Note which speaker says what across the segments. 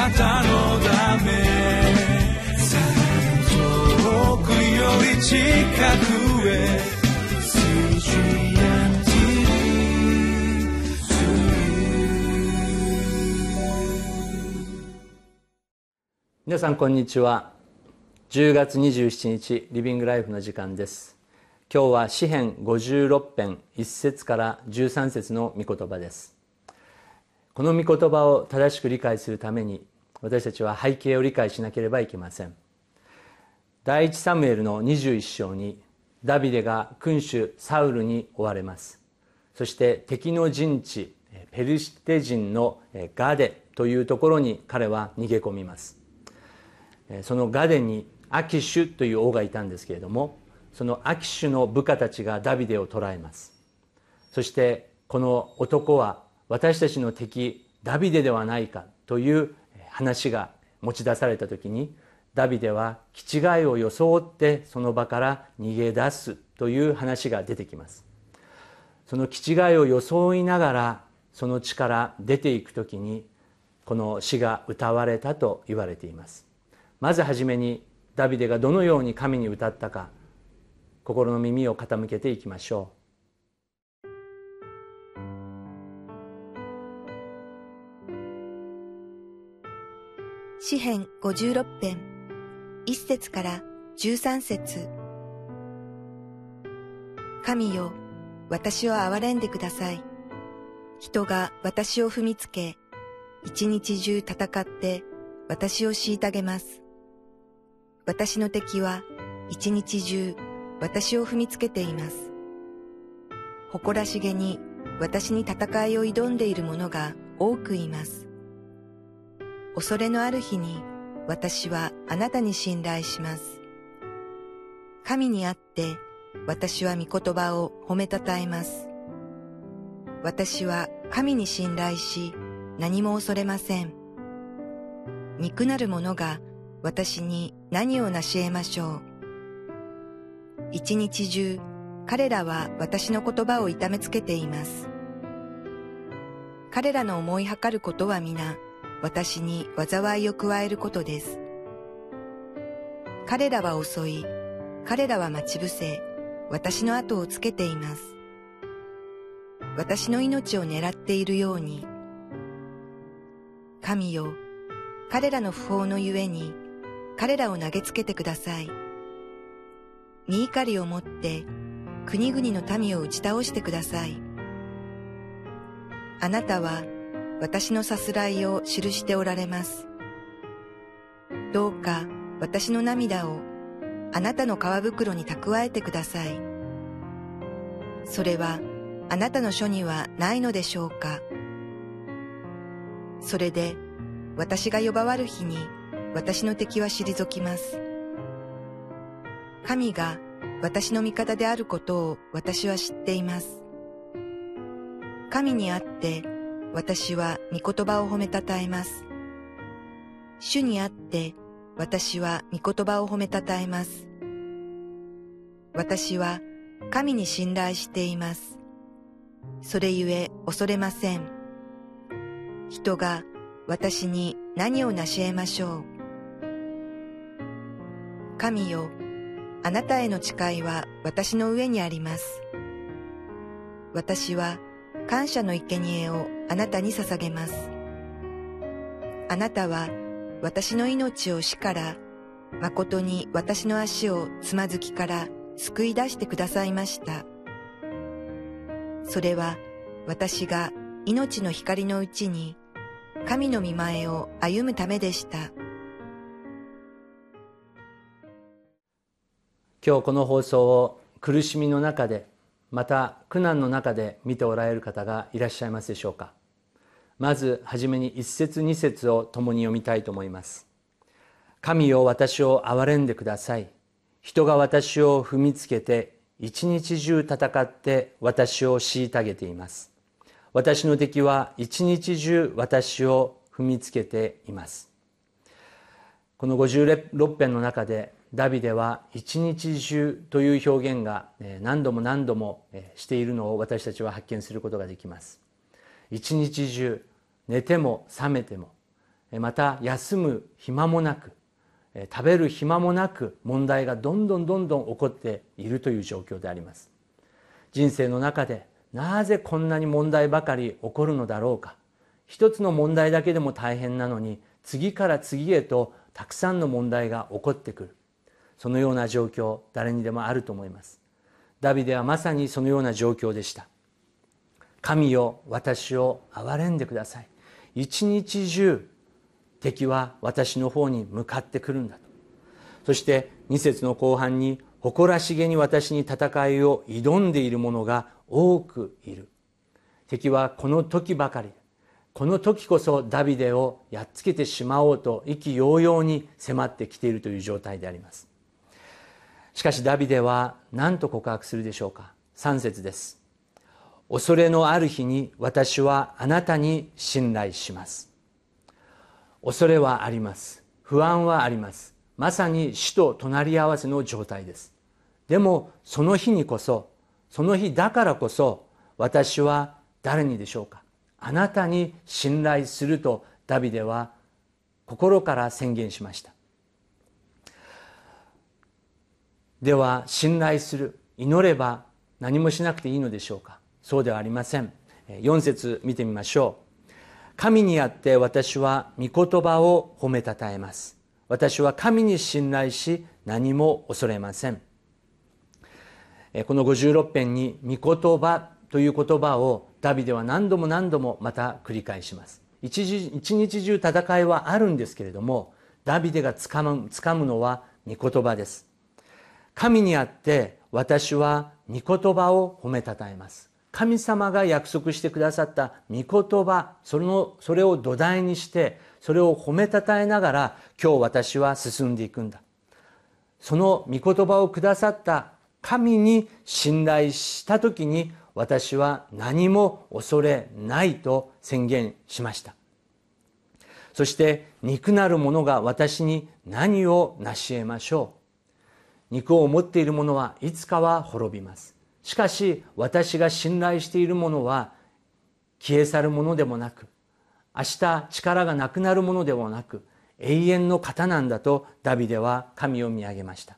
Speaker 1: なたのため遠くより近くへ
Speaker 2: 皆さんこんにちは。10月27日リビングライフの時間です。今日は詩編56編1節から13節の御言葉です。この御言葉を正しく理解するために私たちは背景を理解しなければいけません。第一サムエルの21章にダビデが君主サウルに追われます。そして敵の陣地ペルシテ人のガデというところに彼は逃げ込みます。そのガデにアキシュという王がいたんですけれどもそのアキシュの部下たちがダビデを捕らえます。そしてこの男は私たちの敵ダビデではないかという話が持ち出された時にダビデは気違いを装ってその場から逃げ出すという話が出てきます。その気違いを装いながらその地から出ていく時にこの詩が歌われたと言われています。まずはじめにダビデがどのように神に歌ったか心の耳を傾けていきましょ
Speaker 3: う。詩編56編1節から13節神よ私を憐れんでください人が私を踏みつけ一日中戦って私を虐げます私の敵は一日中私を踏みつけています。誇らしげに私に戦いを挑んでいる者が多くいます。恐れのある日に私はあなたに信頼します。神にあって私は御言葉を褒めたたえます。私は神に信頼し何も恐れません。憎なる者が私に何を成し得ましょう。一日中、彼らは私の言葉を痛めつけています。彼らの思いはかることは皆、私に災いを加えることです。彼らは遅い、彼らは待ち伏せ、私の後をつけています。私の命を狙っているように、神よ、彼らの不法のゆえに、彼らを投げつけてください。身怒りを持って国々の民を打ち倒してください。あなたは私のさすらいを記しておられます。どうか私の涙をあなたの皮袋に蓄えてください。それはあなたの書にはないのでしょうか。それで私が呼ばわる日に私の敵は退きます。神が私の味方であることを私は知っています。神にあって私は御言葉を褒めたたえます。主にあって私は御言葉を褒めたたえます。私は神に信頼しています。それゆえ恐れません。人が私に何を成し得ましょう。神よ、あなたへの誓いは私の上にあります。私は感謝の生贄をあなたに捧げます。あなたは私の命を死から、誠に私の足をつまずきから救い出してくださいました。それは私が命の光のうちに神の見前を歩むためでした。
Speaker 2: 今日この放送を苦しみの中でまた苦難の中で見ておられる方がいらっしゃいますでしょうか。まずはじめに一節二節を共に読みたいと思います。神よ私を憐れんでください。人が私を踏みつけて一日中戦って私を虐げています。私の敵は一日中私を踏みつけています。この56編の中でダビデは一日中という表現が何度も何度もしているのを私たちは発見することができます。一日中寝ても覚めてもまた休む暇もなく食べる暇もなく問題がどんどんどんどん起こっているという状況であります。人生の中でなぜこんなに問題ばかり起こるのだろうか。一つの問題だけでも大変なのに次から次へとたくさんの問題が起こってくる。そのような状況誰にでもあると思います。ダビデはまさにそのような状況でした。神よ私を憐れんでください。一日中敵は私の方に向かってくるんだと。そして2節の後半に誇らしげに私に戦いを挑んでいる者が多くいる。敵はこの時ばかりこの時こそダビデをやっつけてしまおうと意気揚々に迫ってきているという状態であります。しかしダビデは何と告白するでしょうか？3節です。恐れのある日に私はあなたに信頼します。恐れはあります。不安はあります。まさに死と隣り合わせの状態です。でもその日にこそその日だからこそ私は誰にでしょうか？あなたに信頼するとダビデは心から宣言しました。では信頼する祈れば何もしなくていいのでしょうか？そうではありません。4節見てみましょう。神にあって私は御言葉を褒めたたえます。私は神に信頼し何も恐れません。この56編に「御言葉」という言葉をダビデは何度も何度もまた繰り返します。一日中戦いはあるんですけれどもダビデがつかむむのは御言葉です。神にあって私は御言葉を褒めたたえます。神様が約束してくださった御言葉そのそれを土台にしてそれを褒めたたえながら今日私は進んでいくんだ。その御言葉をくださった神に信頼した時に私は何も恐れないと宣言しました。そして肉なる者が私に何を成し得ましょう？肉を持っている者はいつかは滅びます。しかし私が信頼しているものは消え去るものでもなく明日力がなくなるものでもなく永遠の方なんだとダビデは神を見上げました。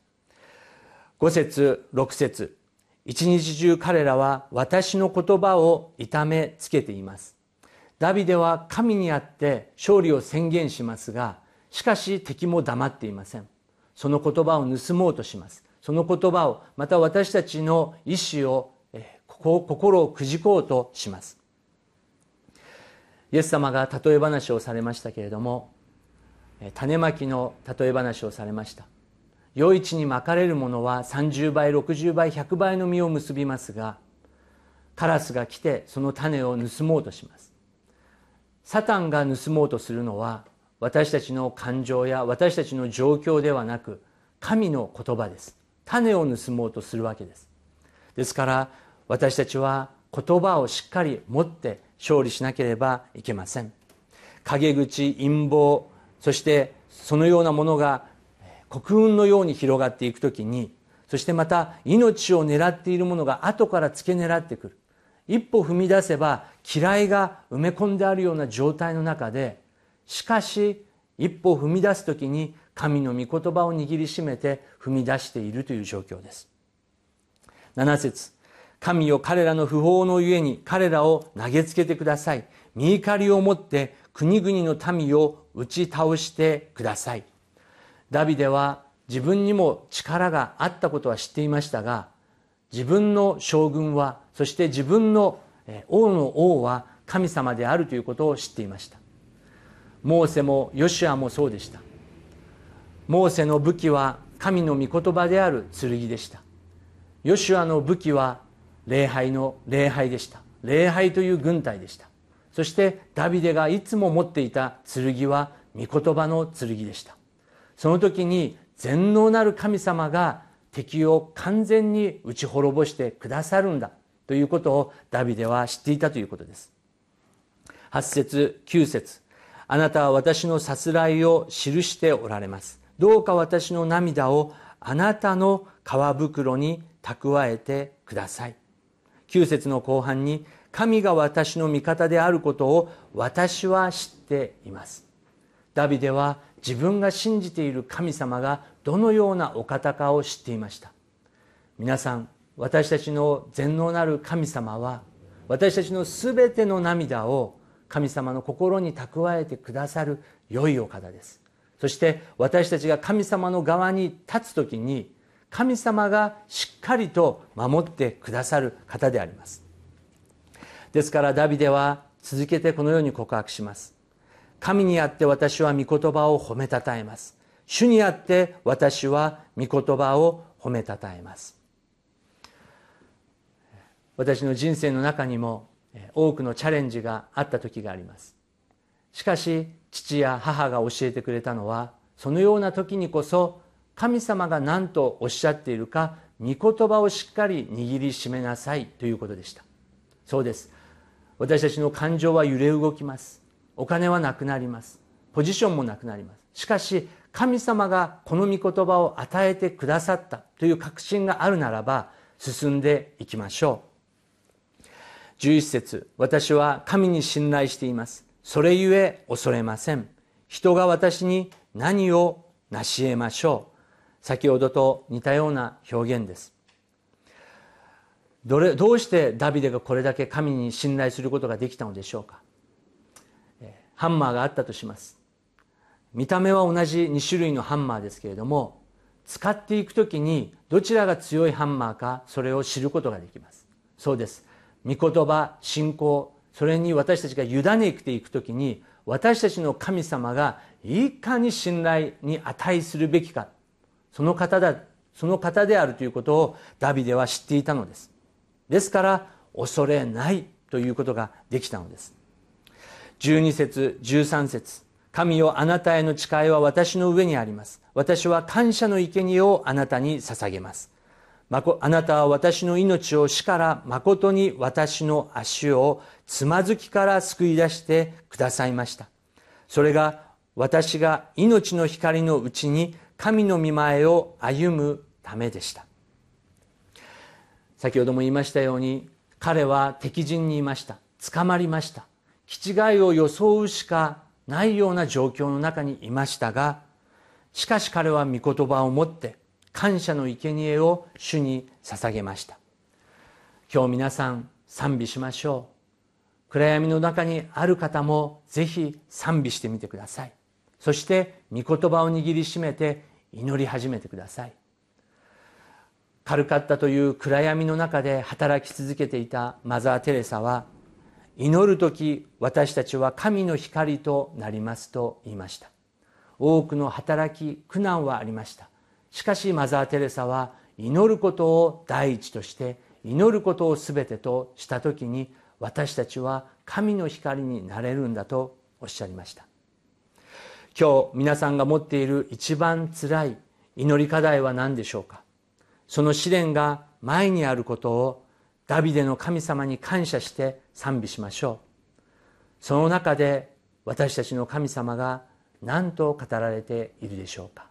Speaker 2: 5節6節。一日中彼らは私の言葉を痛めつけています。ダビデは神にあって勝利を宣言しますがしかし敵も黙っていません。その言葉を盗もうとします。その言葉をまた私たちの意志を心をくじこうとします。イエス様が例え話をされましたけれども種まきの例え話をされました。余市にまかれるものは30倍60倍100倍の実を結びますがカラスが来てその種を盗もうとします。サタンが盗もうとするのは私たちの感情や私たちの状況ではなく神の言葉です。種を盗もうとするわけです。ですから私たちは言葉をしっかり持って勝利しなければいけません。陰口陰謀そしてそのようなものが黒雲のように広がっていく時にそしてまた命を狙っているものが後から付け狙ってくる。一歩踏み出せば嫌いが埋め込んであるような状態の中でしかし一歩踏み出す時に神の御言葉を握りしめて踏み出しているという状況です。7節神よ彼らの不法のゆえに彼らを投げつけてください。見怒りを持って国々の民を打ち倒してください。ダビデは自分にも力があったことは知っていましたが自分の将軍はそして自分の王の王は神様であるということを知っていました。モーセもヨシュアもそうでした。モーセの武器は神の御言葉である剣でした。ヨシュアの武器は礼拝の礼拝でした。礼拝という軍隊でした。そしてダビデがいつも持っていた剣は御言葉の剣でした。その時に全能なる神様が敵を完全に打ち滅ぼしてくださるんだ。ということをダビデは知っていたということです。8節9節。あなたは私のさすらいを記しておられます。どうか私の涙をあなたの皮袋に蓄えてください。9節の後半に神が私の味方であることを私は知っています。ダビデは自分が信じている神様がどのようなお方かを知っていました。皆さん私たちの全能なる神様は私たちのすべての涙を神様の心に蓄えてくださる良いお方です。そして私たちが神様の側に立つ時に神様がしっかりと守ってくださる方であります。ですからダビデは続けてこのように告白します。神にあって私は御言葉を褒めたたえます。主にあって私は御言葉を褒めたたえます。私の人生の中にも多くのチャレンジがあった時があります。しかし父や母が教えてくれたのはそのような時にこそ神様が何とおっしゃっているか御言葉をしっかり握りしめなさいということでした。そうです。私たちの感情は揺れ動きます。お金はなくなります。ポジションもなくなります。しかし神様がこの御言葉を与えてくださったという確信があるならば進んでいきましょう。11節私は神に信頼しています。それゆえ恐れません。人が私に何を成し得ましょう。先ほどと似たような表現です。どれどうしてダビデがこれだけ神に信頼することができたのでしょうか。ハンマーがあったとします。見た目は同じ2種類のハンマーですけれども使っていく時にどちらが強いハンマーかそれを知ることができます。そうです。御言葉信仰それに私たちが委ねていく時に私たちの神様がいかに信頼に値するべきか。その方だその方であるということをダビデは知っていたのです。ですから恐れないということができたのです。12節13節。神よあなたへの誓いは私の上にあります。私は感謝の生贄をあなたに捧げます。あなたは私の命を死から誠に私の足をつまずきから救い出してくださいました。それが私が命の光のうちに神の御前を歩むためでした。先ほども言いましたように彼は敵陣にいました。捕まりました。気違いを装うしかないような状況の中にいましたがしかし彼は御言葉を持って感謝の生贄を主に捧げました。今日皆さん賛美しましょう。暗闇の中にある方もぜひ賛美してみてください。そして御言葉を握りしめて祈り始めてください。カルカッタという暗闇の中で働き続けていたマザー・テレサは祈る時私たちは神の光となりますと言いました。多くの働き苦難はありました。しかしマザー・テレサは祈ることを第一として祈ることを全てとした時に私たちは神の光になれるんだとおっしゃりました。今日皆さんが持っている一番つらい祈り課題は何でしょうか？その試練が前にあることをダビデの神様に感謝して賛美しましょう。その中で私たちの神様が何と語られているでしょうか？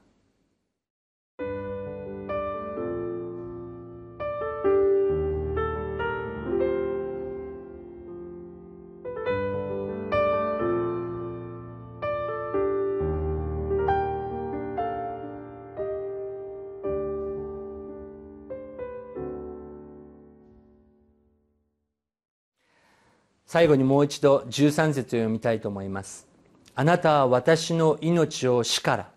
Speaker 2: 最後にもう一度13節を読みたいと思います。あなたは私の命を死から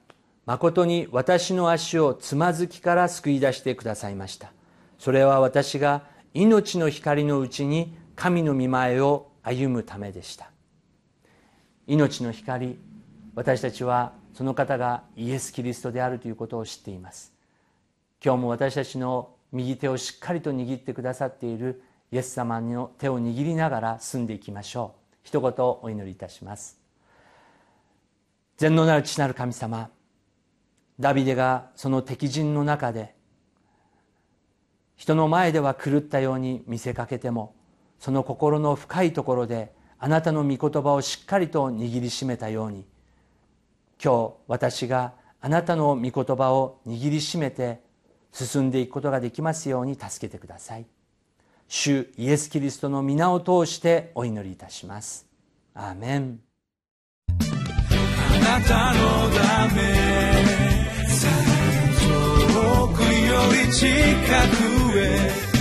Speaker 2: 誠に私の足をつまずきから救い出してくださいました。それは私が命の光のうちに神の御前を歩むためでした。命の光私たちはその方がイエス・キリストであるということを知っています。今日も私たちの右手をしっかりと握ってくださっているイエス様の手を握りながら進んでいきましょう。一言お祈りいたします。全能なる父なる神様ダビデがその敵陣の中で人の前では狂ったように見せかけてもその心の深いところであなたの御言葉をしっかりと握りしめたように今日私があなたの御言葉を握りしめて進んでいくことができますように助けてください。主イエス・キリストの皆を通してお祈りいたします。アーメン。
Speaker 1: あ
Speaker 2: なたのため遠くより近くへ。